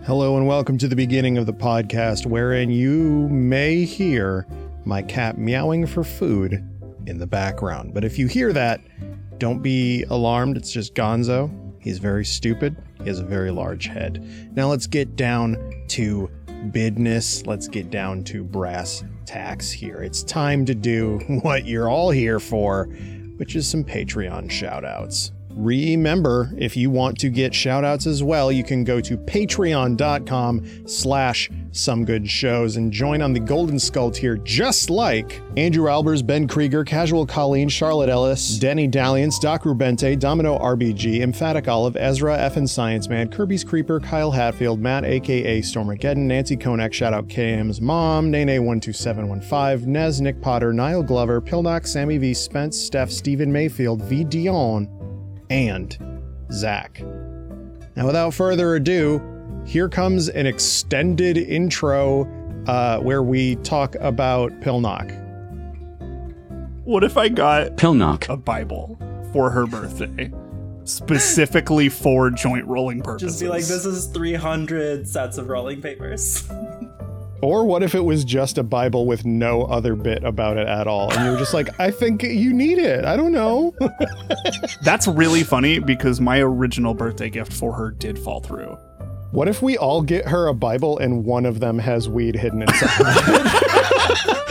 Hello and welcome to the beginning of the podcast, wherein you may hear my cat meowing for food in the background. But if you hear that, don't be alarmed. It's just Gonzo. He's very stupid. He has a very large head. Now let's get down to business. Let's get down to brass tacks here. It's time to do what you're all here for, which is some Patreon shout outs. Remember, if you want to get shoutouts as well, you can go to patreon.com slash some good shows and join on the Golden Skull tier, just like Andrew Albers, Ben Krieger, Casual Colleen, Charlotte Ellis, Denny Dalliance, Doc Rubente, Domino RBG, Emphatic Olive, Ezra, F and Science Man, Kirby's Creeper, Kyle Hatfield, Matt aka Stormageddon, Nancy Konak, shoutout KM's mom, Nene12715, Nez, Nick Potter, Niall Glover, Pilnock, Sammy V, Spence, Steph, Stephen Mayfield, V Dion, and Zach. Now, without further ado, here comes an extended intro uh, where we talk about Pilnock. What if I got Pilnock. a Bible for her birthday, specifically for joint rolling purposes? Just be like, this is 300 sets of rolling papers. Or what if it was just a Bible with no other bit about it at all? And you were just like, I think you need it. I don't know. That's really funny because my original birthday gift for her did fall through. What if we all get her a Bible and one of them has weed hidden inside of it?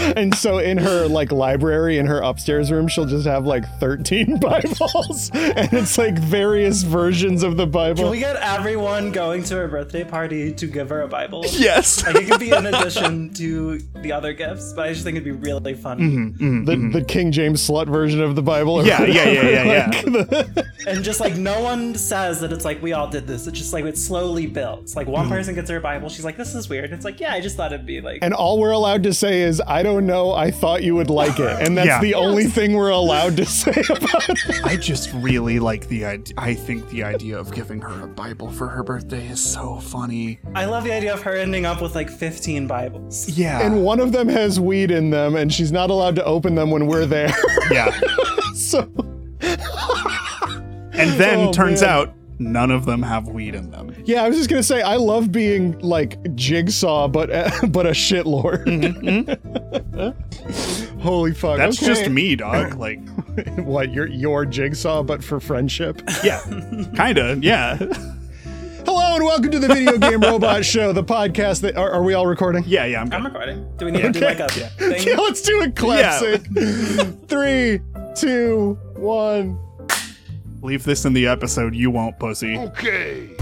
and so in her like library in her upstairs room, she'll just have like 13 Bibles. And it's like various versions of the Bible. Can we get everyone going to her birthday party to give her a Bible? Yes. Like it could be in addition to the other gifts, but I just think it'd be really funny. Mm-hmm, mm-hmm, the, mm-hmm. the King James slut version of the Bible. or Yeah, yeah, yeah, yeah, yeah. Like the- And just like no one says that it's like we all did this. It's just like it slowly builds. Like one person gets her Bible, she's like, "This is weird." It's like, yeah, I just thought it'd be like. and all we're allowed to say is, I don't know, I thought you would like it. And that's Yeah. the only thing we're allowed to say about it. I just really like the idea. I think the idea of giving her a Bible for her birthday is so funny. I love the idea of her ending up with like 15 Bibles. Yeah. And one of them has weed in them, and she's not allowed to open them when we're there. yeah. so And then Oh, turns man. out none of them have weed in them. yeah, I was just gonna say I love being like jigsaw, but but a shit lord. Mm-hmm, mm-hmm. Holy fuck! That's okay. just me, dog. Like, What you're your jigsaw, but for friendship. yeah. Kinda. Yeah. Hello and welcome to the Video Game Robot Show, the podcast that are, are we all recording? Yeah, yeah, I'm good. I'm recording. Do we need to do like a thing? Yeah, let's do a classic. Three, two, one. Leave this in the episode. You won't, pussy. Okay.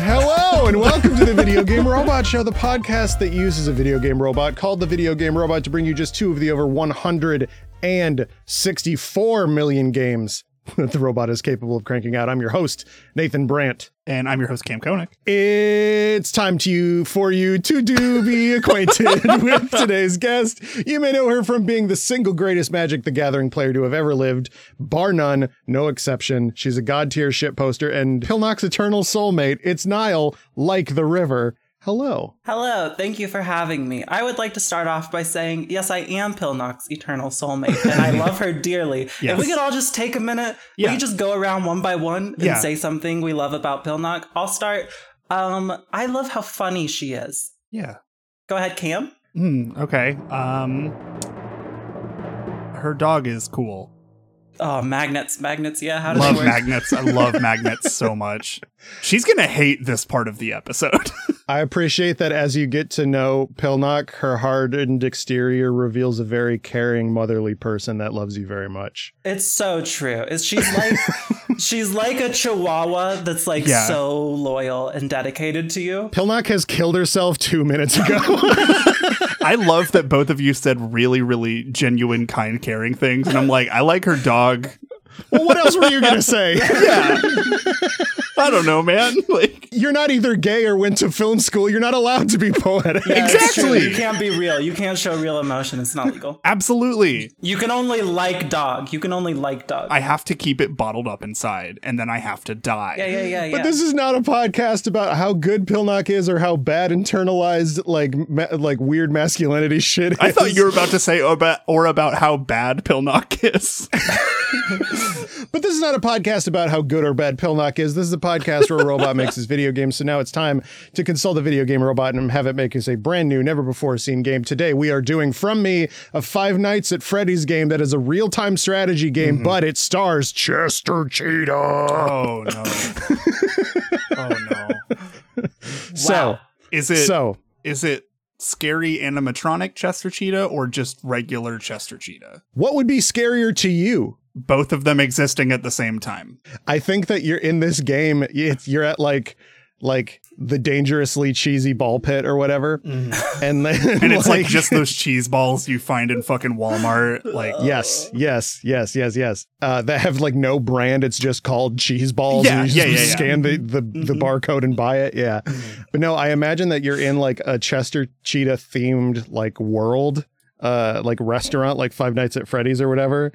Hello and welcome to the Video Game Robot Show, the podcast that uses a video game robot called the Video Game Robot to bring you just two of the over 164 million games that the robot is capable of cranking out. I'm your host, Nathan Brandt. And I'm your host, Kam Koenig. It's time to you for you to do be acquainted with today's guest. You may know her from being the single greatest Magic the Gathering player to have ever lived, bar none, no exception. She's a god tier shit poster and Pilnock's eternal soulmate. It's Nile, like the river. Hello. Hello, thank you for having me. I would like to start off by saying, yes, I am Pilnock's eternal soulmate, and I love her dearly. If we could all just take a minute, we Yeah. could just go around one by one and Yeah. say something we love about Pilnock. I'll start. Um, I love how funny she is. Yeah. Go ahead, Kam. Hmm. Okay. Um. Her dog is cool. Oh, magnets, magnets. Yeah, how does Love magnets. I love magnets so much. She's gonna hate this part of the episode. I appreciate that as you get to know Pilnock, her hardened exterior reveals a very caring, motherly person that loves you very much. It's so true. It's she's like she's like a chihuahua that's like Yeah. so loyal and dedicated to you. Pilnock has killed herself two minutes ago. I love that both of you said really, really genuine, kind, caring things, and I'm like, I like her dog. well, what else were you going to say? Yeah. I don't know, man. Like, You're not either gay or went to film school. You're not allowed to be poetic. Yeah. Exactly. You can't be real. You can't show real emotion. It's not legal. absolutely. You can only like dog. You can only like dog. I have to keep it bottled up inside, and then I have to die. yeah, yeah, yeah, yeah. But this is not a podcast about how good Pilnock is or how bad internalized like ma- like weird masculinity shit is. I thought you were about to say about or about how bad Pilnock is. But this is not a podcast about how good or bad Pilnock is. This is a podcast where a robot makes his video game. So now it's time to consult a video game robot and have it make us a brand new, never before seen game. Today we are doing from me a Five Nights at Freddy's game that is a real time strategy game, mm-hmm. but it stars Chester Cheetah. Oh no. oh no. So, Wow. Is it so is it scary animatronic Chester Cheetah or just regular Chester Cheetah? what would be scarier to you? Both of them existing at the same time. I think that you're in this game. It's, you're at like like the dangerously cheesy ball pit or whatever, and then And it's like, just those cheese balls you find in fucking Walmart. Like yes, yes, yes, yes, yes. Uh, that have like no brand. It's just called cheese balls. Yeah, and you yeah, just yeah, yeah. scan the the, the barcode and buy it. Yeah, but no, I imagine that you're in like a Chester Cheetah themed like world. Uh, like restaurant, like Five Nights at Freddy's or whatever,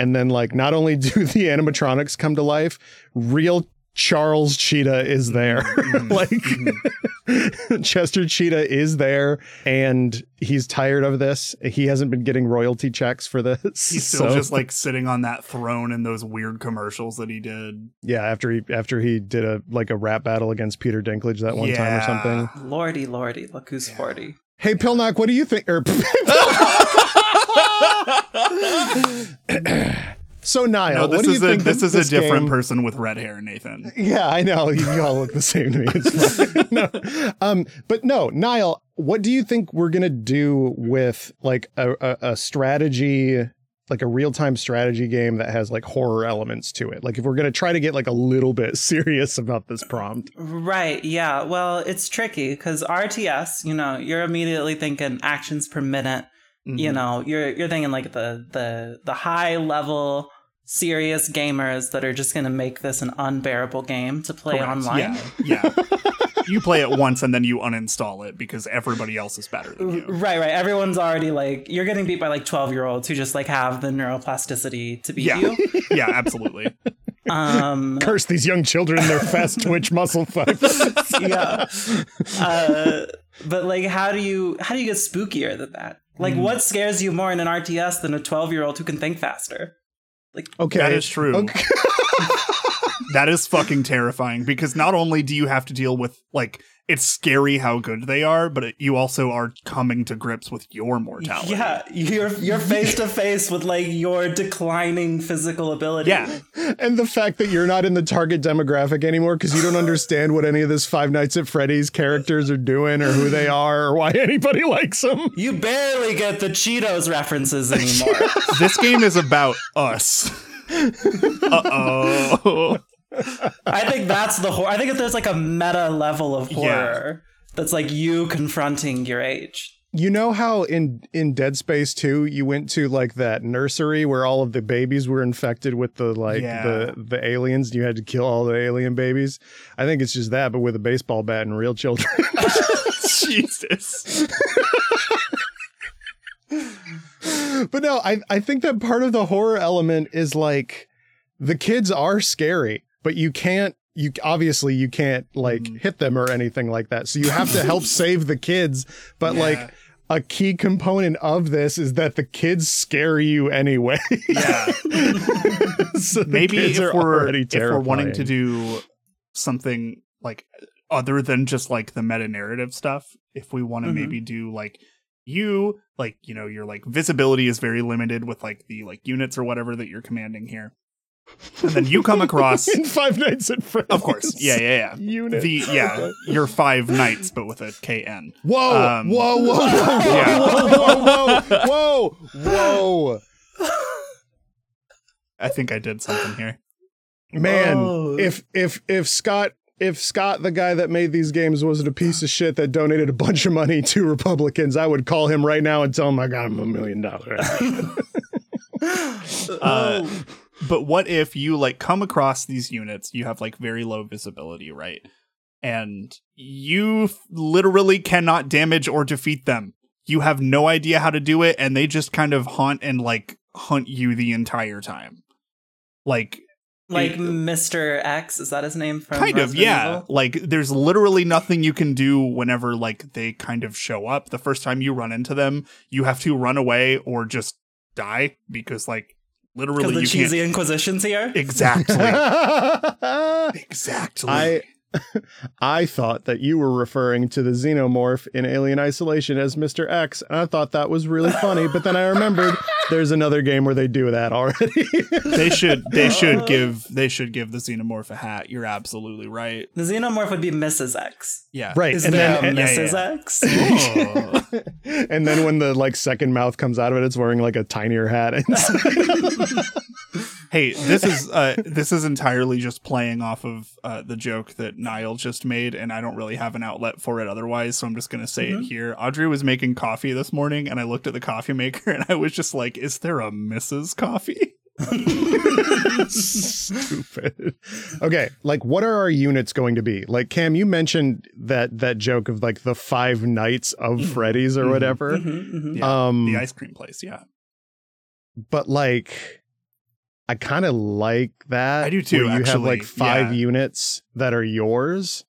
and then like not only do the animatronics come to life, real Charles Cheetah is there. Mm-hmm. like mm-hmm. Chester Cheetah is there and he's tired of this. He hasn't been getting royalty checks for this. he's still so- just like sitting on that throne in those weird commercials that he did. yeah, after he after he did a like a rap battle against Peter Dinklage that one time or something. Lordy, lordy, look who's 40. Hey Pilnock, what do you think? Or er, So Nile, No, what this do you is a think this that is a different game- person with red hair, Nathan. Yeah, I know. You all look the same to me. It's no. Um, but no, Nile, what do you think we're gonna do with like a, a, a strategy, like a real time strategy game that has like horror elements to it? Like if we're gonna try to get like a little bit serious about this prompt. Right, yeah. Well, it's tricky because RTS, you know, you're immediately thinking actions per minute. Mm-hmm. You know, you're you're thinking like the the the high level serious gamers that are just going to make this an unbearable game to play Correct. online. Yeah, yeah. you play it once and then you uninstall it because everybody else is better than you. Right, right. Everyone's already like you're getting beat by like 12 year olds who just like have the neuroplasticity to beat Yeah, you. yeah, absolutely. Um Curse these young children their fast twitch muscle fights. yeah. Uh, but like, how do you how do you get spookier than that? Like, Hmm. what scares you more in an RTS than a twelve year old who can think faster? Like, okay, That is true. Okay. That is fucking terrifying because not only do you have to deal with like it's scary how good they are, but it, you also are coming to grips with your mortality. Yeah, you're you're face to face with like your declining physical ability. Yeah. and the fact that you're not in the target demographic anymore because you don't understand what any of this Five Nights at Freddy's characters are doing or who they are or why anybody likes them. You barely get the Cheetos references anymore. This game is about us. Uh oh. I think that's the horror. I think if there's like a meta level of horror that's like you confronting your age. You know how in in Dead Space 2 you went to like that nursery where all of the babies were infected with the like Yeah. the the aliens and you had to kill all the alien babies? I think it's just that but with a baseball bat and real children. Jesus. but no, I I think that part of the horror element is like the kids are scary, but you can't you obviously you can't like Mm. hit them or anything like that. So you have to help save the kids, but Yeah. like a key component of this is that the kids scare you anyway. Yeah. so Maybe if we're if we're wanting to do something like other than just like the meta narrative stuff, if we want to Mhm. maybe do like you like you know your like visibility is very limited with like the like units or whatever that you're commanding here and then you come across in Five Nights at Freddy's. of course yeah yeah yeah Unit. the yeah your five knights but with a kn Whoa, Um, whoa, whoa, whoa, Yeah. whoa, whoa, whoa, whoa, whoa. i think i did something here Man, Oh. if if if Scott if Scott, the guy that made these games, wasn't a piece of shit that donated a bunch of money to Republicans, I would call him right now and tell him I got him a million dollars. Uh, but what if you like come across these units? You have like very low visibility, right? And you f- literally cannot damage or defeat them. You have no idea how to do it, and they just kind of haunt and like hunt you the entire time. Like Like It- uh, Mr. X, is that his name from kind of yeah Evil? like there's literally nothing you can do whenever like they kind of show up the first time you run into them you have to run away or just die because like Because literally the you cheesy can't Inquisition's here. exactly exactly. I I thought that you were referring to the xenomorph in Alien Isolation as Mr. X, and I thought that was really funny. But then I remembered there's another game where they do that already. they should they should give they should give the xenomorph a hat you're absolutely right The xenomorph would be Mrs. X. yeah right, Is and then a Mrs. yeah. X? Oh. and then when the like second mouth comes out of it, it's wearing like a tinier hat. inside. hey this is uh this is entirely just playing off of uh the joke that nile just made and i don't really have an outlet for it otherwise so i'm just gonna say it here audrey was making coffee this morning and i looked at the coffee maker and i was just like is there a mrs coffee Stupid. Okay, like what are our units going to be? Like Kam, you mentioned that that joke of like the five nights of Freddy's or Mhm. whatever. Mhm, mhm. Yeah, um, the ice cream place yeah but like I kind of like that. I do too, where you have like five yeah. units that are yours,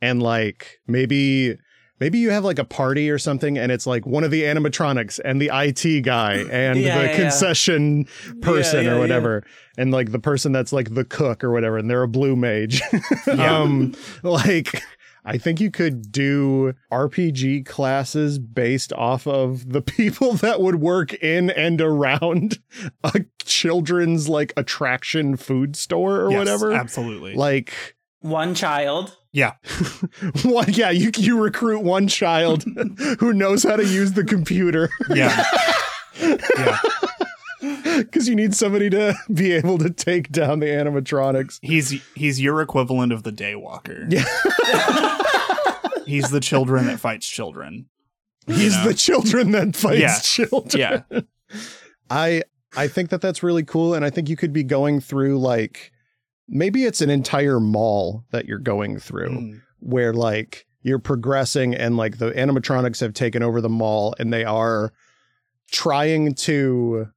and like maybe maybe you have like a party or something, and it's like one of the animatronics and the IT guy and Yeah, the yeah, yeah. concession person Yeah, or yeah, whatever, and like the person that's like the cook or whatever, and they're a blue mage. Yeah. um, like. I think you could do RPG classes based off of the people that would work in and around a children's like attraction food store or Yes, whatever. absolutely Like One child. Yeah one yeah, you you recruit one child who knows how to use the computer yeah yeah because you need somebody to be able to take down the animatronics. he's he's your equivalent of the daywalker Yeah. he's the children that fights children He's know? the children that fights Yeah. children. yeah I I think that that's really cool, and I think you could be going through like maybe it's an entire mall that you're going through Mm. where like you're progressing and like the animatronics have taken over the mall and they are trying to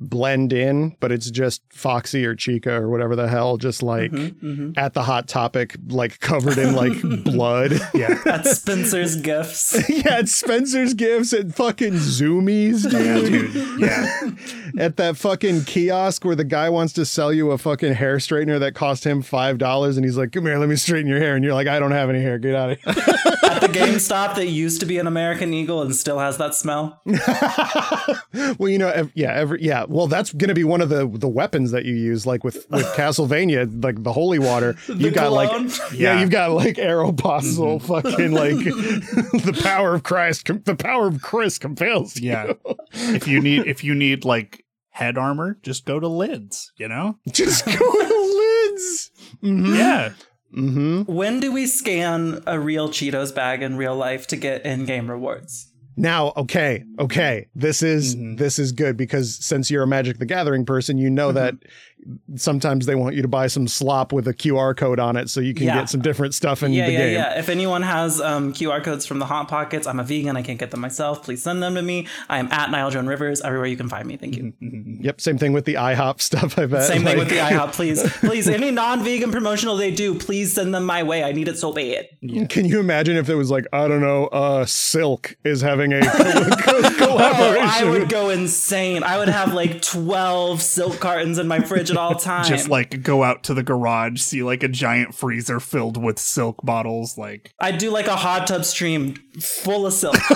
blend in, but it's just Foxy or Chica or whatever the hell, just like Mhm, mhm. at the hot topic, like covered in like blood. yeah At Spencer's Gifts. yeah, it's Spencer's gifts at fucking Zumiez, yeah dude. dude yeah at that fucking kiosk where the guy wants to sell you a fucking hair straightener that cost him five dollars, and he's like, "Come here, let me straighten your hair," and you're like, "I don't have any hair. Get out of here." At the GameStop that used to be an American Eagle and still has that smell. well, you know, ev- yeah, every yeah. Well, that's gonna be one of the the weapons that you use, like with with Castlevania, like the holy water. You The got like cologne. yeah, Yeah. you've got like Aeropostale, fucking like the power of Christ, com- the power of Chris compels. you. Yeah. if you need if you need like head armor, just go to lids, you know? just go to lids. Mhm. Yeah. Mm-hmm. When do we scan a real Cheetos bag in real life to get in-game rewards? Now, okay, okay, this is Mhm. this is good because since you're a Magic the Gathering person, you know that sometimes they want you to buy some slop with a QR code on it so you can Yeah. get some different stuff in yeah, the yeah, game. yeah. If anyone has um, QR codes from the Hot Pockets, I'm a vegan. I can't get them myself. Please send them to me. I am at Nile Joan Rivers everywhere you can find me. Thank you. Yep, same thing with the IHOP stuff. I bet. Same thing with the IHOP. Please, please, any non-vegan promotional they do, please send them my way. I need it so bad. Can you imagine if it was like I don't know, uh, Silk is having a co- co- Oh, I would go insane. I would have like 12 silk cartons in my fridge all times. Just like go out to the garage, see like a giant freezer filled with silk bottles, like I'd do like a hot tub stream full of silk.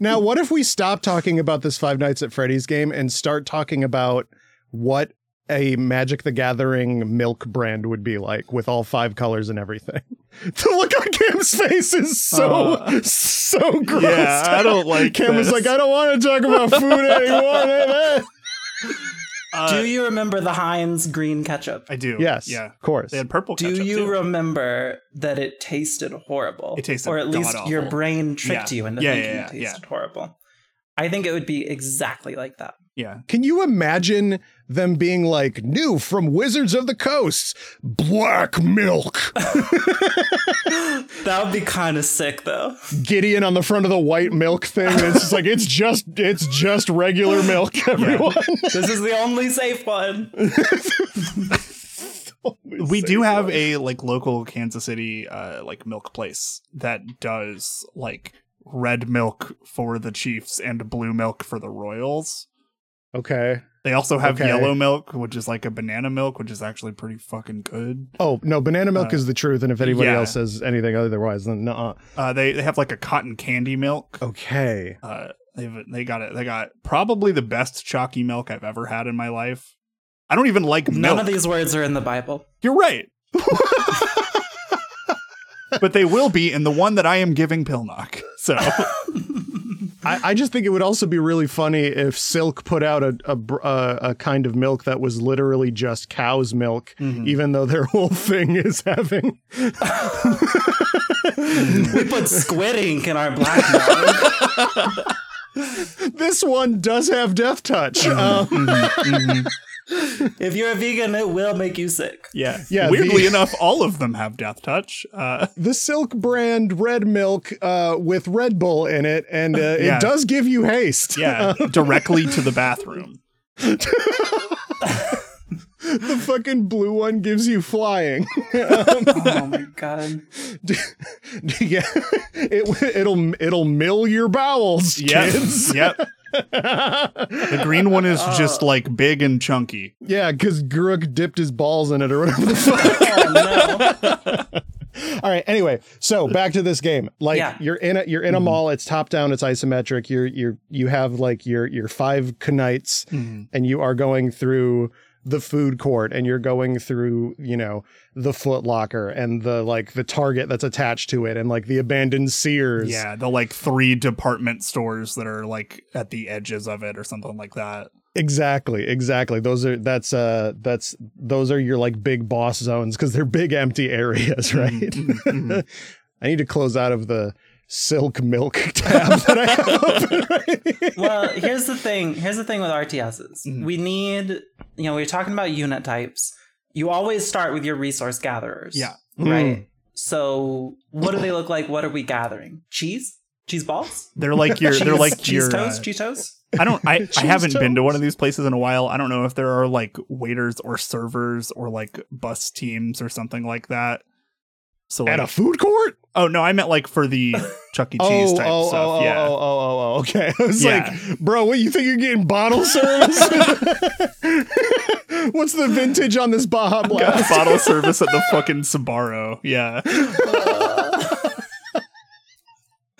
now, what if we stop talking about this Five Nights at Freddy's game and start talking about what a Magic the Gathering milk brand would be like with all five colors and everything? the look on Kam's face is so Uh, so gross. yeah, I don't like Kam was this. like, I don't want to talk about food anymore. Uh, do you remember the Heinz green ketchup? I do. yes, Yeah. of course. They had purple Do you too. remember that it tasted horrible? It tasted or at least god-awful. your brain tricked Yeah. you into Yeah, thinking yeah, it yeah, tasted horrible. I think it would be exactly like that. Yeah. Can you imagine them being like, new from Wizards of the Coast, black milk? That would be kind of sick, though. Gideon on the front of the white milk thing. It's just like, it's just, it's just regular milk, everyone. This is the only safe one. we do have a like local Kansas City uh like milk place that does like red milk for the Chiefs and blue milk for the Royals. Okay. They also have Okay. yellow milk, which is like a banana milk, which is actually pretty fucking good. Oh, no, banana milk Uh, is the truth. And if anybody yeah. else says anything otherwise, then no. Uh, they they have like a cotton candy milk. Okay. Uh, they've they got it. They got probably the best chalky milk I've ever had in my life. I don't even like None milk. of these words are in the Bible. You're right. but they will be in the one that I am giving Pilnock. So I, I just think it would also be really funny if Silk put out a a, br- uh, a kind of milk that was literally just cow's milk, Mhm. even though their whole thing is having. We put squid ink in our black milk. This one does have death touch. Um, if you're a vegan, it will make you sick. yeah, Yeah, Weirdly the- enough, all of them have death touch. Uh, the Silk brand red milk uh, with Red Bull in it, and uh, Yeah. it does give you haste. yeah, directly to the bathroom. the fucking blue one gives you flying. Oh my god. yeah, it, it'll it'll mill your bowels, Yep, kids. yep. The green one is just uh, like big and chunky. Yeah, because Garruk dipped his balls in it or whatever the fuck. Oh no. All right. Anyway, so back to this game. Like Yeah. you're in a you're in a mm-hmm. mall. It's top down. It's isometric. You're you're you have like your your five knights, mm-hmm. and you are going through the food court, and you're going through you know the Foot Locker and the like the Target that's attached to it, and like the abandoned Sears. Yeah, the like three department stores that are like at the edges of it or something like that. Exactly, exactly. Those are that's uh that's those are your like big boss zones because they're big empty areas, right? Mhm, mhm. I need to close out of the silk milk tab that I have open right well, here's the thing. Here's the thing with RTSs. Mhm. We need, you know, we are talking about unit types. You always start with your resource gatherers. Yeah. Right. So, what do they look like? What are we gathering? Cheese? Cheese balls? They're like your they're like cheese your toast. uh, cheese toast. I don't I, I haven't been to one of these places in a while. I don't know if there are like waiters or servers or like bus teams or something like that. So At a food court? Oh no, I meant like for the Chuck E. Cheese Oh, type oh, stuff. oh, yeah. oh, oh, oh, oh, okay. I was Yeah. like, bro, what you think you're getting bottle service? What's the vintage on this Baja Got Blast? bottle service at the fucking Sbarro. Yeah.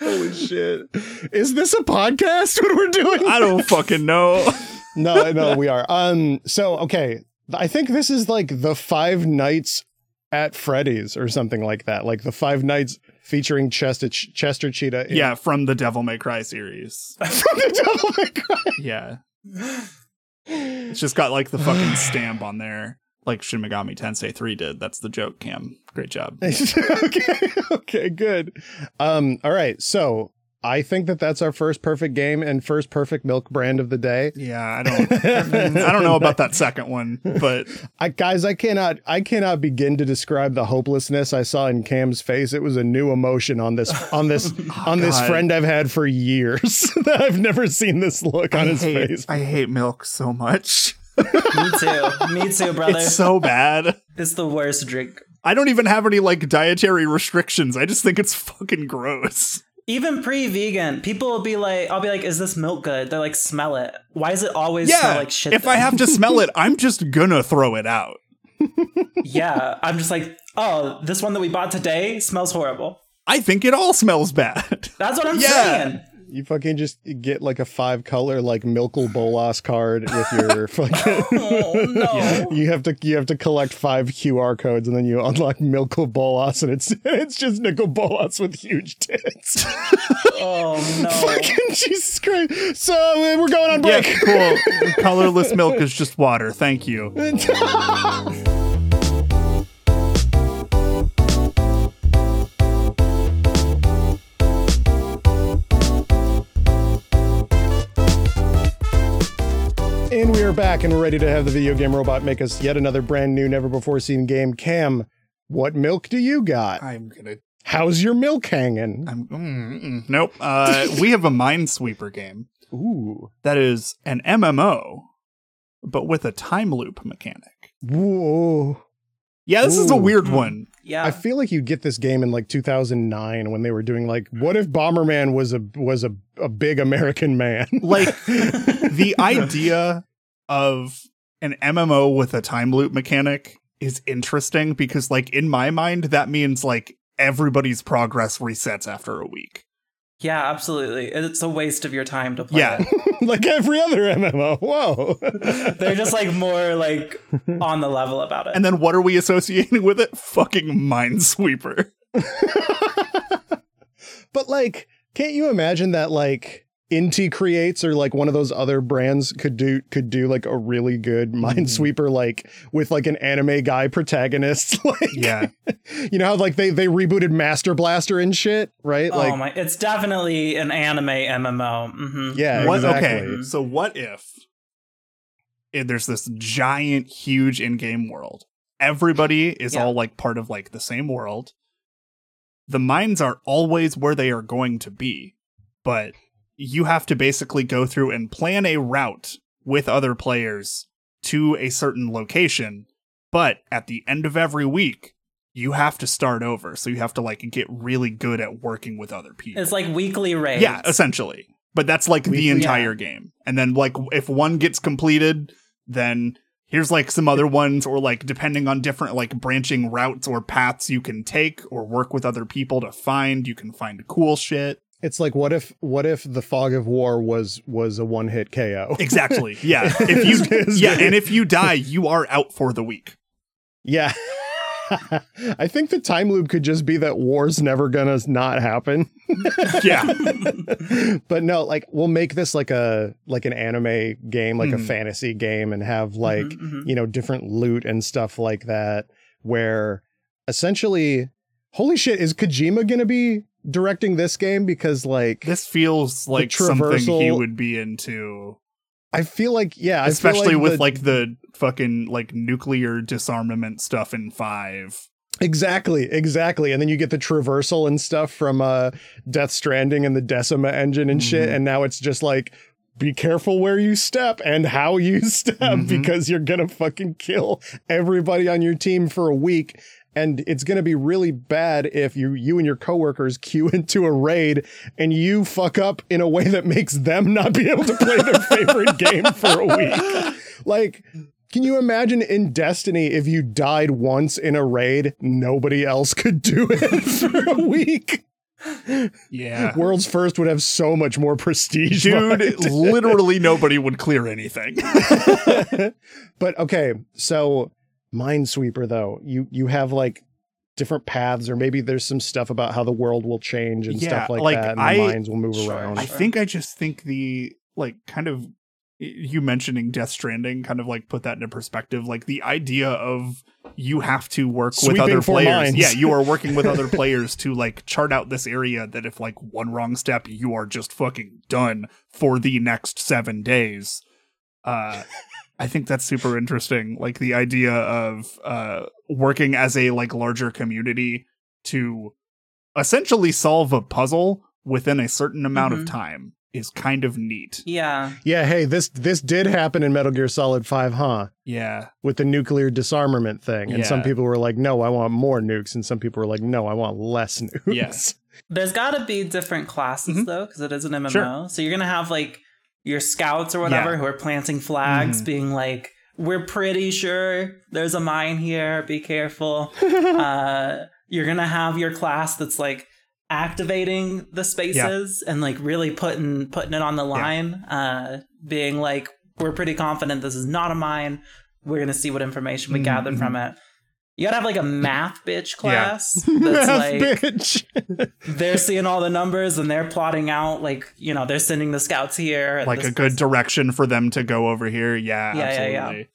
Holy shit. Is this a podcast what we're doing? I don't fucking know. no, no, we are. Um, so okay, I think this is like the Five Nights at Freddy's or something like that. Like the Five Nights featuring Chester Chester Cheetah. in- yeah, from the Devil May Cry series. from the Devil May Cry. Yeah. It's just got like the fucking stamp on there, like Shin Megami Tensei 3 did. That's the joke, Kam. Great job. okay, okay, good. Um, all right, so I think that that's our first perfect game and first perfect milk brand of the day. Yeah, I don't I don't know about that second one, but I, guys, I cannot, I cannot begin to describe the hopelessness I saw in Kam's face. It was a new emotion on this, on this, oh, on this friend I've had for years. that I've never seen this look on I his hate, face. I hate milk so much. Me too. Me too, brother. It's so bad. it's the worst drink. I don't even have any like dietary restrictions. I just think it's fucking gross. Even pre-vegan, people will be like, "I'll be like, is this milk good?" They're like, "Smell it." Why is it always yeah, smell like shit? if I have to smell it, I'm just gonna throw it out. yeah, I'm just like, "Oh, this one that we bought today smells horrible." I think it all smells bad. That's what I'm Yeah. saying. You fucking just get like a five color like Milkle Bolas card with your fucking. Oh no. You have to you have to collect five QR codes and then you unlock Milkle Bolas and it's it's just Nicol Bolas with huge tits. Oh no. fucking Jesus Christ! So uh, we're going on break. yeah, cool. Colorless milk is just water. Thank you. We are back and we're ready to have the video game robot make us yet another brand new, never before seen game. Kam, what milk do you got? I'm gonna. How's your milk hanging? I'm. Mm, mm, nope. Uh, we have a Minesweeper game Ooh. that is an MMO, but with a time loop mechanic. Whoa. Yeah, this is a weird Mm. one. Yeah. I feel like you'd get this game in like 2009 when they were doing like, what if Bomberman was a was a, a big American man? Like the idea of an MMO with a time loop mechanic is interesting because, like, in my mind, that means like everybody's progress resets after a week. yeah, absolutely. It's a waste of your time to play. Yeah. it. like every other MMO. Whoa. They're just like more like on the level about it. And then what are we associating with it? Fucking Minesweeper. but like, can't you imagine that like Inti Creates or like one of those other brands could do could do like a really good Minesweeper like with like an anime guy protagonist like Yeah. you know how like they they rebooted Master Blaster and shit right oh like my! It's definitely an anime MMO. hmm yeah What, exactly Okay, so what if eh, there's this giant, huge in-game world? Everybody is Yeah. all like part of like the same world. The mines are always where they are going to be, but you have to basically go through and plan a route with other players to a certain location. But at the end of every week, you have to start over. So you have to like get really good at working with other people. It's like weekly raids. Yeah, essentially. But that's like Weekly- the entire game. And then like if one gets completed, then here's like some other ones or like depending on different like branching routes or paths you can take or work with other people to find, you can find cool shit. It's like what if what if the fog of war was was a one hit KO Exactly. Yeah. If you Yeah, and if you die, you are out for the week. yeah I think the time loop could just be that war's never gonna not happen Yeah. but no, like we'll make this like a like an anime game, like a Mhm. fantasy game, and have like Mhm, mhm. you know different loot and stuff like that. Where essentially, holy shit, is Kojima gonna be directing this game? Because like This feels like something he would be into. I feel like yeah, Especially with the- like the fucking like nuclear disarmament stuff in five. Exactly, exactly. And then you get the traversal and stuff from uh Death Stranding and the Decima engine and shit. Mhm. And now it's just like be careful where you step and how you step Mhm. because you're gonna fucking kill everybody on your team for a week. And it's gonna be really bad if you you and your coworkers queue into a raid and you fuck up in a way that makes them not be able to play their favorite game for a week. Like can you imagine in Destiny if you died once in a raid, nobody else could do it for a week? Yeah. World's first would have so much more prestige. Dude, literally nobody would clear anything. but okay, so Minesweeper though, you you have like different paths, or maybe there's some stuff about how the world will change and Yeah, stuff like, like, that, and I- the mines will move Sure, around. I think I just think the like kind of you mentioning Death Stranding kind of like put that into perspective. Like the idea of you have to work with other players. mines. Yeah, you are working with other players to like chart out this area that if like one wrong step, you are just fucking done for the next seven days. Uh I think that's super interesting. Like the idea of uh working as a like larger community to essentially solve a puzzle within a certain amount of Mhm. time is kind of neat. Yeah. yeah, hey, this this did happen in Metal Gear Solid 5, huh? Yeah. With the nuclear disarmament thing. And some people were like, no, I want more nukes. And some people were like, no, I want less nukes. Yeah. There's got to be different classes Mhm. though, because it is an MMO. Sure. So you're gonna have like your scouts or whatever Yeah. who are planting flags, Mhm. being like, "We're pretty sure there's a mine here. Be careful." uh, you're gonna have your class that's like activating the spaces and like really putting putting it on the line, uh, being like, "We're pretty confident this is not a mine. We're gonna see what information we Mhm, gathered from it." You gotta have like a math bitch Yeah. class that's like bitch. they're seeing all the numbers and they're plotting out like you know they're sending the scouts here Like a good direction for them to go over here. Yeah, Yeah, yeah, yeah. absolutely.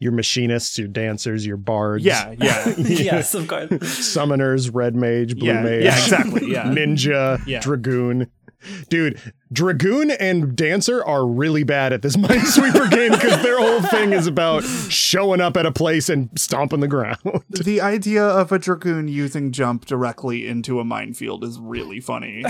your machinists, your dancers, your bards. Yeah, yeah. yes of course Summoners, red mage, blue Yeah, mage. yeah, exactly, yeah. Ninja, Yeah. dragoon. Dude, Dragoon and Dancer are really bad at this Minesweeper game because their whole thing is about showing up at a place and stomping the ground. the idea of a dragoon using jump directly into a minefield is really funny.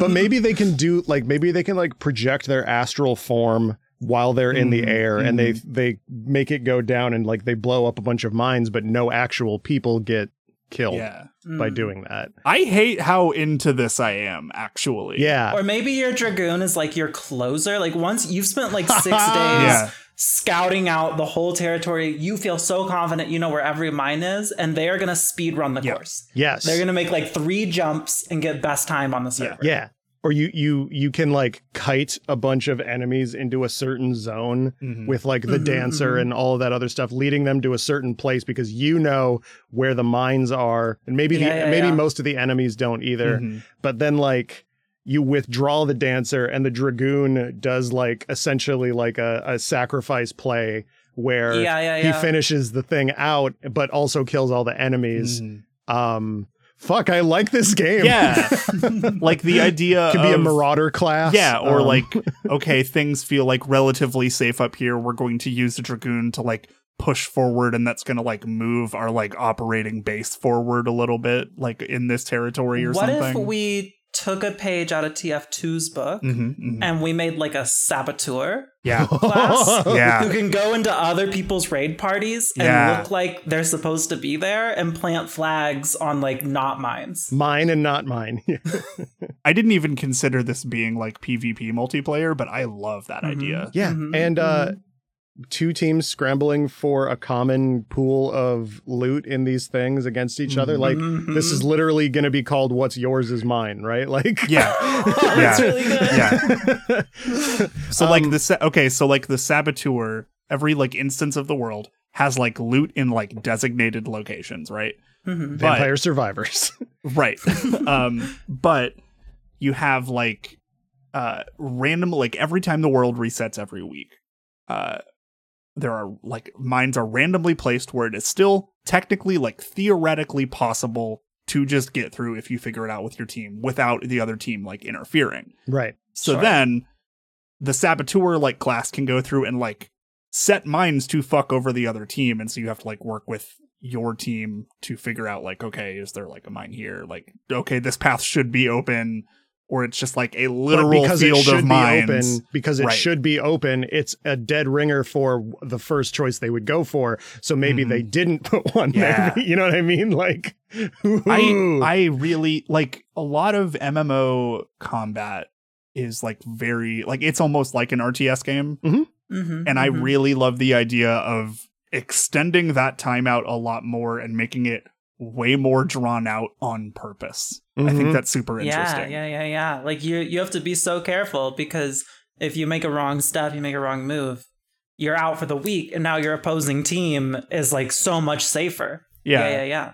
but maybe they can do like maybe they can like project their astral form while they're in the Mhm, air and they they make it go down and like they blow up a bunch of mines but no actual people get killed yeah. by Mm. doing that. I hate how into this I am, actually. Yeah. Or maybe your dragoon is like your closer. Like once you've spent like six days Yeah. scouting out the whole territory, you feel so confident you know where every mine is, and they are gonna speed run the Yeah. course. yes. They're gonna make like three jumps and get best time on the server. yeah. Or you you you can like kite a bunch of enemies into a certain zone Mhm. with like the Mhm, dancer mhm. and all of that other stuff, leading them to a certain place because you know where the mines are, and maybe Yeah, the yeah, maybe yeah. most of the enemies don't either. Mhm. But then like you withdraw the dancer, and the dragoon does like essentially like a, a sacrifice play where Yeah, yeah, he finishes the thing out, but also kills all the enemies. Mhm. Um, fuck, I like this game. Yeah. like the idea could be a marauder class. Yeah, or Um, like, okay, things feel like relatively safe up here. We're going to use the dragoon to like push forward, and that's going to like move our like operating base forward a little bit, like in this territory or what something. What if we took a page out of TF2's book Mhm, mhm. and we made like a saboteur Yeah, class yeah, who can go into other people's raid parties and Yeah. look like they're supposed to be there and plant flags on like not mines. mine and not mine. I didn't even consider this being like PvP multiplayer, but I love that Mhm. idea. yeah, Mhm, and uh, two teams scrambling for a common pool of loot in these things against each other. Like Mhm. this is literally going to be called "What's Yours Is Mine," right? Like Yeah. That's Yeah. really good. Yeah. So like Um, the sa- okay, so like the saboteur, every like instance of the world has like loot in like designated locations, right? Mhm. Vampire Survivors. Right. um, but you have like uh random like every time the world resets every week, uh there are like mines are randomly placed where it is still technically like theoretically possible to just get through if you figure it out with your team without the other team like interfering. right. So then the saboteur like class can go through and like set mines to fuck over the other team and so you have to like work with your team to figure out like okay is there like a mine here like okay this path should be open or it's just like a But literal because it field should of be mines open, because it Right. should be open, it's a dead ringer for the first choice they would go for. So maybe Mhm. they didn't put one. Yeah. Maybe, you know what I mean? Like, I ooh. I really like a lot of MMO combat is like very like it's almost like an RTS game Mhm, and I mhm. really love the idea of extending that time out a lot more and making it way more drawn out on purpose. I think Mhm. that's super interesting. yeah, yeah, yeah. yeah. Like you, you have to be so careful because if you make a wrong step, you make a wrong move, you're out for the week, and now your opposing team is like so much safer. Yeah. yeah, yeah. yeah.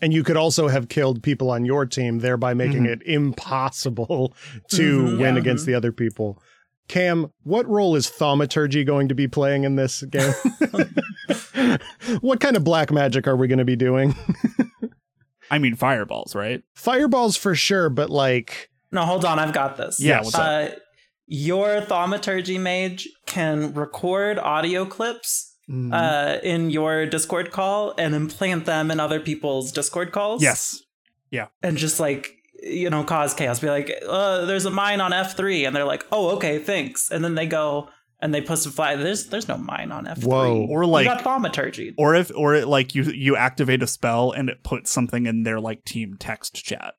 and you could also have killed people on your team, thereby making Mhm. it impossible to Mhm, win yeah. against the other people. Kam, what role is thaumaturgy going to be playing in this game? what kind of black magic are we going to be doing? I mean fireballs, right? Fireballs for sure, but like, No, hold on, I've got this. Yeah, what's up? Uh, your thaumaturgy mage can record audio clips Mhm. uh, in your Discord call and implant them in other people's Discord calls. yes. Yeah. And just like you know cause chaos be like uh, there's a mine on f3 and they're like oh okay thanks and then they go and they put some flag there's there's no mine on f3 Whoa. Or like you like got thaumaturgy or if or it like you you activate a spell and it puts something in their like team text chat.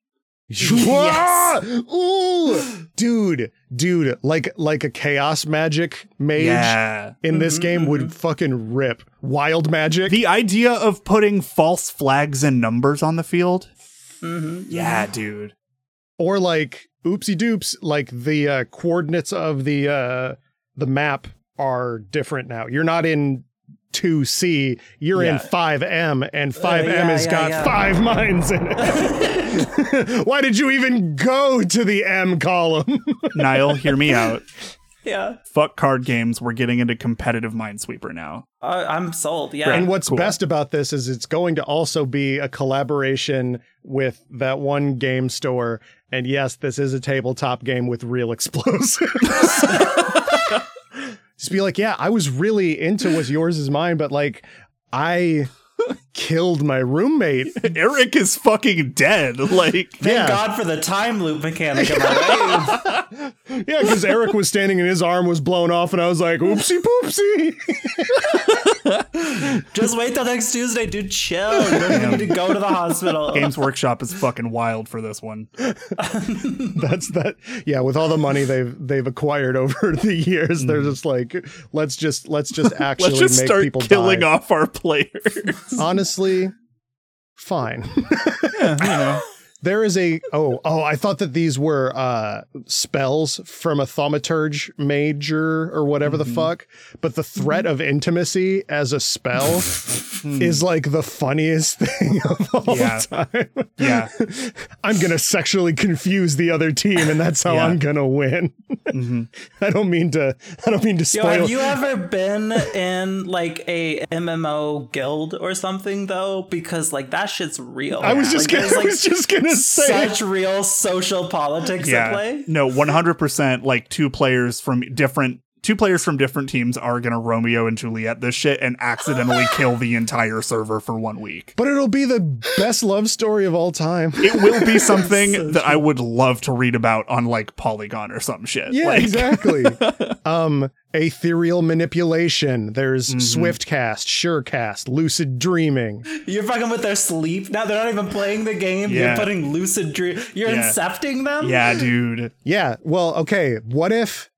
Wah! Ooh, dude, dude, like like a chaos magic mage Yeah. in this Mhm, game would fucking rip. Wild magic. The idea of putting false flags and numbers on the field. Mhm. Yeah, dude. or like oopsie doops like the uh, coordinates of the uh the map are different now you're not in 2c you're in 5m and 5m yeah, has yeah, got yeah. five mines in it why did you even go to the m column Nile, hear me out. Yeah. Fuck card games. We're getting into competitive Minesweeper now. Uh, I'm sold. Yeah. And what's Cool. best about this is it's going to also be a collaboration with that one game store. And yes, this is a tabletop game with real explosives. Just be like, yeah, I was really into what's yours is mine, but like, I killed my roommate. Eric is fucking dead. Like, Thank yeah. God for the time loop mechanic. Am I? Yeah, because Eric was standing and his arm was blown off, and I was like, oopsie poopsie. Just wait till next Tuesday, dude. Chill. You don't even need to go to the hospital. Games Workshop is fucking wild for this one. That's that. Yeah, with all the money they've they've acquired over the years, they're mm. just like, let's just let's just actually Let's just make start people killing die. off our players. Honestly, fine. you know. There is a oh oh I thought that these were uh spells from a thaumaturge major or whatever Mm-hmm. the fuck, but the threat of intimacy as a spell is like the funniest thing of all Hmm. Yeah. time. Yeah. I'm gonna sexually confuse the other team, and that's how Yeah. I'm gonna win. Mhm. I don't mean to. I don't mean to Yo, spoil. have you ever been in like a MMO guild or something though? Because like that shit's real. I was just Like, gonna. there's, I was just gonna say. such real social politics at play. No, 100% like two players from different two players from different teams are going to Romeo and Juliet this shit and accidentally kill the entire server for 1 week. But it'll be the best love story of all time. It will be something So that I would love to read about on like Polygon or some shit. Yeah, Like, exactly. um, aetherial manipulation. There's Mhm. Swiftcast, Surecast, lucid dreaming. You're fucking with their sleep now. They're not even playing the game. Yeah. You're putting lucid dream. You're Yeah. incepting them. Yeah, dude. Yeah. Well, okay. What if?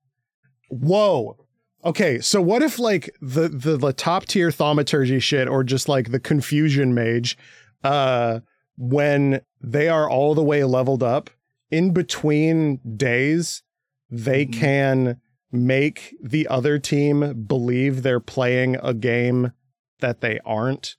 Whoa. Okay, so what if like the the, the top tier thaumaturgy shit, or just like the confusion mage, uh, when they are all the way leveled up, in between days, they Mhm. can make the other team believe they're playing a game that they aren't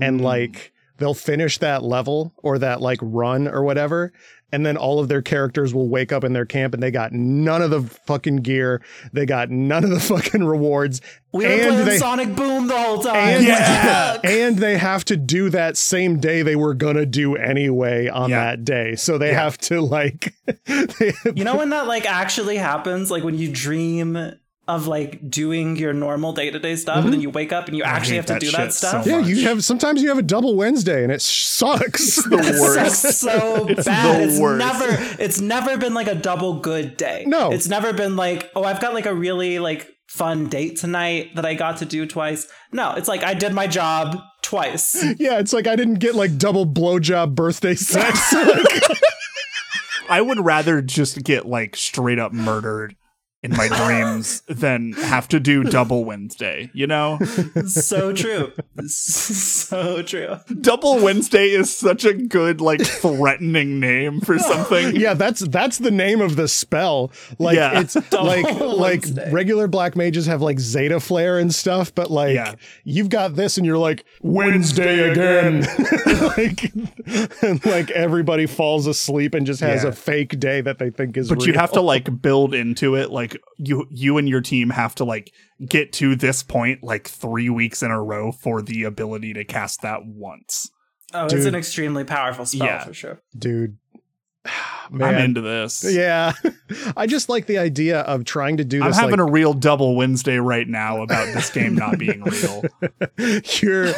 and Mm. like they'll finish that level or that like run or whatever and then all of their characters will wake up in their camp and they got none of the fucking gear they got none of the fucking rewards We were And playing they- Sonic Boom the whole time. and, Yeah. and they have to do that same day they were gonna do anyway on Yeah. that day so they Yeah. have to like they- You know when that like actually happens, like when you dream of like doing your normal day to day stuff, and then mm-hmm. you wake up and you I actually have to that do that shit so stuff. yeah you have sometimes you have a double wednesday and it sucks the worst. sucks so It's bad. the it's worst. never it's never been like a double good day. No. It's never been like, oh, I've got like a really like fun date tonight that I got to do twice. No, it's like I did my job twice. yeah it's like i didn't get like double blowjob birthday sex I would rather just get like straight up murdered in my dreams than have to do double Wednesday, you know? so true. So true. Double Wednesday is such a good like threatening name for something. yeah that's that's the name of the spell like Yeah. it's like like Wednesday. regular black mages have like zeta flare and stuff but like Yeah. you've got this and you're like wednesday again like and like everybody falls asleep and just has Yeah. a fake day that they think is But you real. have to like build into it like you you and your team have to like get to this point like 3 weeks in a row for the ability to cast that once. Oh, Dude. it's an extremely powerful spell Yeah. for sure. dude I'm into this. yeah i just like the idea of trying to do I'm this having like, a real double Wednesday right now about this game not being real. you're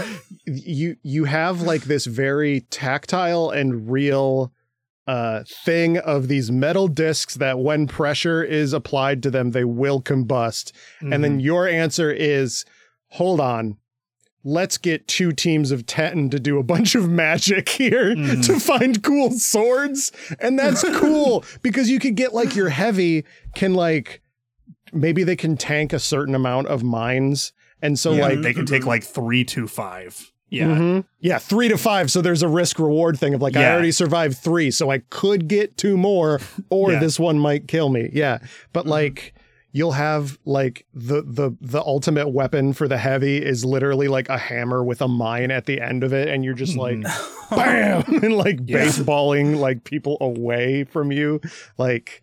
you you have like this very tactile and real uh thing of these metal discs that when pressure is applied to them they will combust and Mm-hmm. then your answer is hold on let's get two teams of 10 to do a bunch of magic here Mhm. to find cool swords and that's cool because you could get like your heavy can like maybe they can tank a certain amount of mines and so Yeah, like they can take like 3 to 5. Yeah. Mhm. Yeah, three to five. So there's a risk reward thing of like, I already survived three, so I could get two more, or Yeah. Mm-hmm. this one might kill me. Yeah. But like, you'll have like the the the ultimate weapon for the heavy is literally like a hammer with a mine at the end of it, and you're just like bam and like Mm-hmm. Yeah. baseballing like people away from you. Like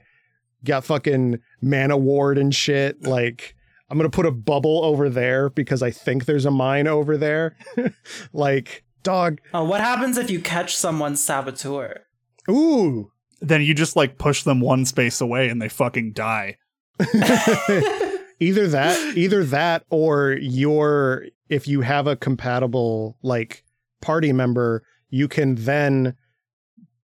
got fucking Manaward and shit. Like, I'm gonna put a bubble over there because I think there's a mine over there. like, dog. Oh, what happens if you catch someone's saboteur? Ooh. Then you just like push them one space away and they fucking die. either that, either that, or your if you have a compatible like party member, you can then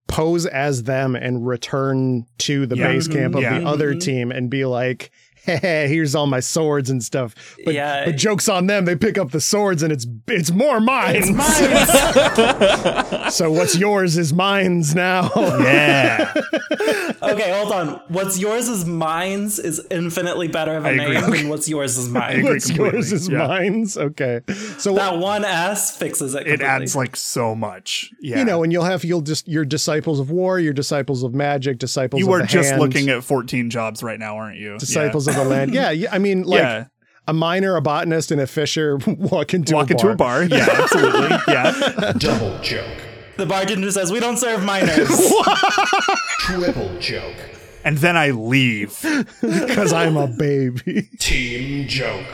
pose as them and return to the Yeah. base camp of Yeah. the other Mhm. team and be like, hey, here's all my swords and stuff. But, Yeah. but jokes on them, they pick up the swords and it's it's more mines. so what's yours is mines now. Yeah. okay, hold on. What's yours is mines is infinitely better of a I name Okay. than what's yours is mine. agree what's yours is Yeah. mines. Okay. So That one S fixes it. it adds like so much. Yeah. you know, and you'll have you'll just your disciples of war, your disciples of magic, disciples you of are the just hand, looking at 14 jobs right now, aren't you? disciples of the land. Yeah, yeah. I mean, like yeah. a miner, a botanist, and a fisher walk into Walk a into bar. a bar. Yeah, absolutely. Yeah. Double joke. The bartender says, "We don't serve minors." Triple joke. And then I leave. because I'm a baby. Team joke.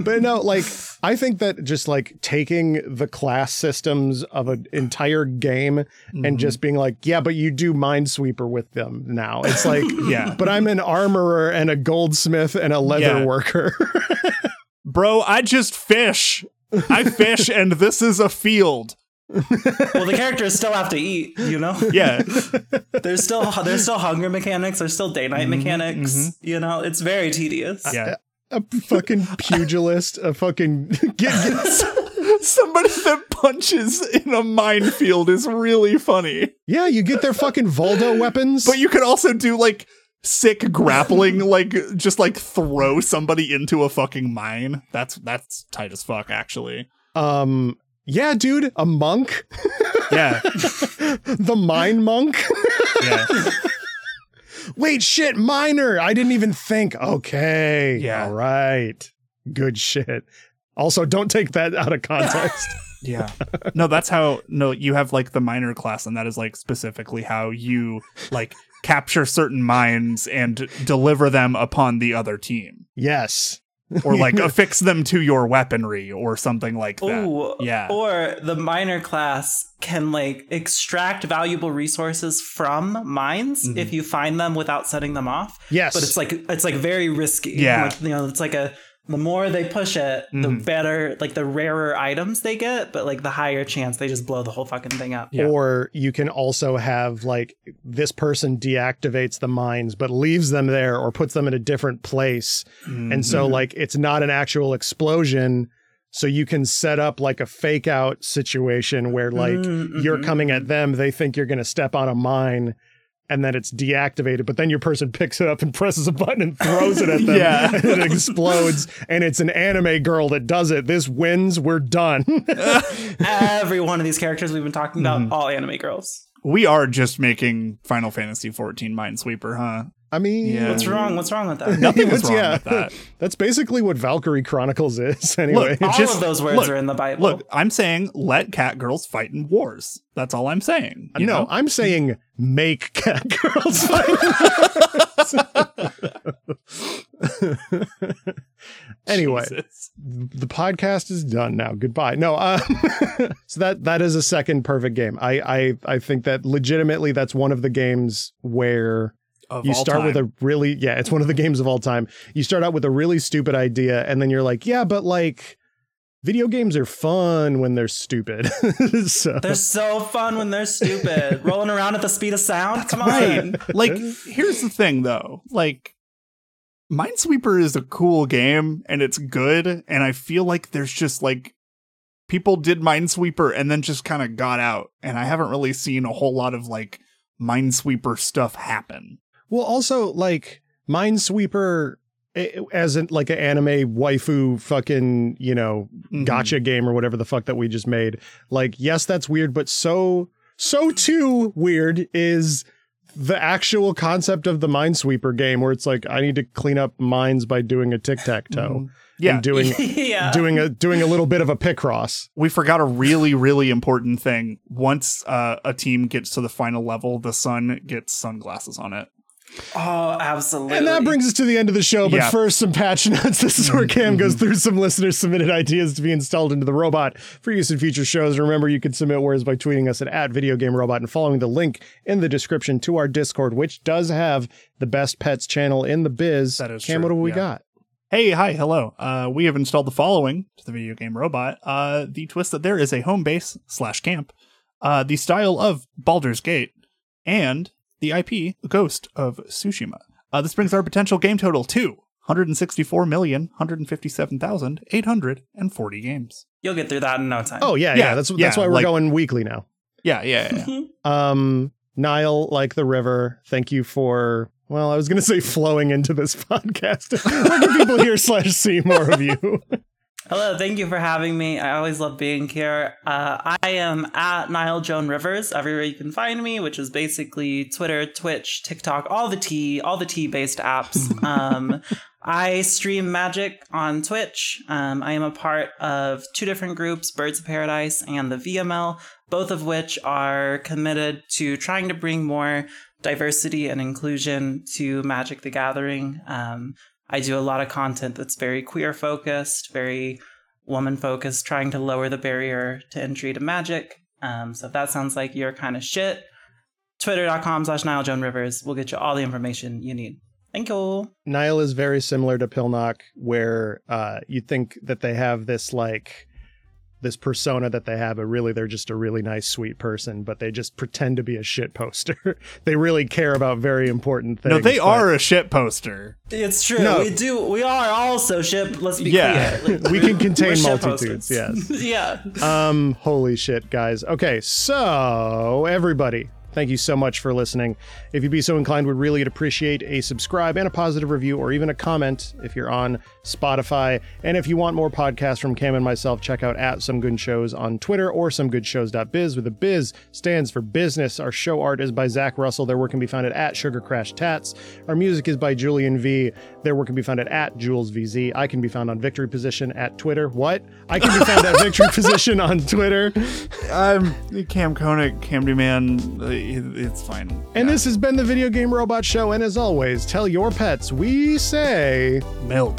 but no, like I think that just like taking the class systems of an entire game and mm-hmm. just being like, yeah, but you do Minesweeper with them now. It's like, Yeah. but I'm an armorer and a goldsmith and a leather Yeah. worker. Bro, I just fish. I fish and this is a field. Well, the characters still have to eat. You know, Yeah. there's still there's still hunger mechanics. There's still day night mechanics. You know, it's very tedious. Yeah. a fucking pugilist, a fucking get, get Somebody that punches in a minefield is really funny. yeah, you get their fucking Voldo weapons. But you could also do like sick grappling, like just like throw somebody into a fucking mine. That's that's tight as fuck, actually. um, yeah, dude, a monk, Yeah. the mine monk. Yeah. Wait, shit, miner. I didn't even think. Okay. Yeah. All right. Good shit. Also, don't take that out of context. Yeah. No, that's how no, you have like the minor class, and that is like specifically how you like capture certain mines and deliver them upon the other team. yes. Or like affix them to your weaponry or something like that. Ooh, Yeah. Or the miner class can like extract valuable resources from mines Mhm. if you find them without setting them off. Yes. But it's like it's like very risky. Yeah. Like, you know, it's like a the more they push it, the Mhm. better like the rarer items they get, but like the higher chance they just blow the whole fucking thing up. Yeah. Or you can also have like this person deactivates the mines but leaves them there or puts them in a different place. And so Mhm. like it's not an actual explosion. So you can set up like a fake out situation where like Mm, you're mhm. coming at them, they think you're gonna step on a mine. And then it's deactivated, but then your person picks it up and presses a button and throws it at them, Yeah. and it explodes. And it's an anime girl that does it. This wins. We're done. Every one of these characters we've been talking about, Mhm. all anime girls. we are just making Final Fantasy 14 Minesweeper, huh? I mean, Yeah. What's wrong? What's wrong with that? Nothing is wrong yeah. with that. That's basically what Valkyria Chronicles is, anyway. Look, all just- of those words look, are in the Bible. Look, I'm saying let cat girls fight in wars. That's all I'm saying. You no, know, I'm saying make cat girls fight. anyway, Jesus. the podcast is done now. Goodbye. No, uh, so that that is a second perfect game. I I I think that legitimately that's one of the games where Of you all start with a really yeah, it's one of the games of all time. You start out with a really stupid idea, and then you're like, yeah, but like. Video games are fun when they're stupid. so They're so fun when they're stupid. Rolling around at the speed of sound. Come on. like, here's the thing, though. Like, Minesweeper is a cool game and it's good, and I feel like there's just like people did Minesweeper and then just kind of got out, and I haven't really seen a whole lot of like Minesweeper stuff happen. Well, also like Minesweeper eh, as in like an anime waifu fucking, you know, Mhm. gotcha game or whatever the fuck that we just made. Like, yes, that's weird, but so so too weird is the actual concept of the Minesweeper game where it's like I need to clean up mines by doing a tic-tac-toe. Mhm. Yeah, And doing yeah. doing a doing a little bit of a picross. we forgot a really really important thing once uh, a team gets to the final level the sun gets sunglasses on it Oh, absolutely. And that brings us to the end of the show. But Yeah. first, some patch notes. This is where Kam goes through some listener submitted ideas to be installed into the robot for use in future shows. Remember, you can submit words by tweeting us at, at Video Game Robot and following the link in the description to our Discord, which does have the best pets channel in the biz. That is Kam, true, what have we yeah. got? Hey, hi, hello. Uh, we have installed the following to the video game robot. Uh, the twist that there is a home base slash camp, uh, the style of Baldur's Gate, and the IP Ghost of Tsushima. Uh, this brings our potential game total to 164,157,840 games. You'll get through that in no time. Oh, yeah, yeah. Yeah, that's that's why we're like- going weekly now. Yeah, yeah, yeah. yeah. Um, Nile, like the river, thank you for. Well, I was going to say flowing into this podcast. Where can people hear slash see more of you? Hello, thank you for having me. I always love being here. Uh, I am at Nile Joan Rivers everywhere you can find me, which is basically Twitter, Twitch, TikTok, all the T, all the T based apps. um, I stream Magic on Twitch. Um, I am a part of two different groups, Birds of Paradise and the VML, both of which are committed to trying to bring more diversity and inclusion to Magic the Gathering. Um, I do a lot of content that's very queer focused, very woman focused, trying to lower the barrier to entry to magic. Um, so if that sounds like your kind of shit, twitter.com slash Nile Joan Rivers will get you all the information you need. Thank you. Nile is very similar to Pilnock, where uh, you think that they have this like this persona that they have, but really they're just a really nice, sweet person. But they just pretend to be a shit poster. they really care about very important things. No, they but- are a shit poster. It's true. No. We do. We are also ship. Let's be Yeah. clear. Like, We can contain multitudes, Yes. yeah. Um, holy shit, guys. Okay, so everybody, thank you so much for listening. If you'd be so inclined, would really appreciate a subscribe and a positive review, or even a comment if you're on Spotify. And if you want more podcasts from Kam and myself, check out at Some Good Shows on Twitter or SomeGoodShows.biz, where the biz stands for business. Our show art is by Zack Russell. Their work can be found at, at Sugar Crash Tats. Our music is by Julian V. Their work can be found at, at Jules VZ. I can be found on Victory Position at Twitter. What? I can be found at Victory Position on Twitter. I'm Kam Koenig, Camdy Man. It- It's fine. And Yeah. this has been the Video Game Robot Show. And as always, tell your pets we say. milk.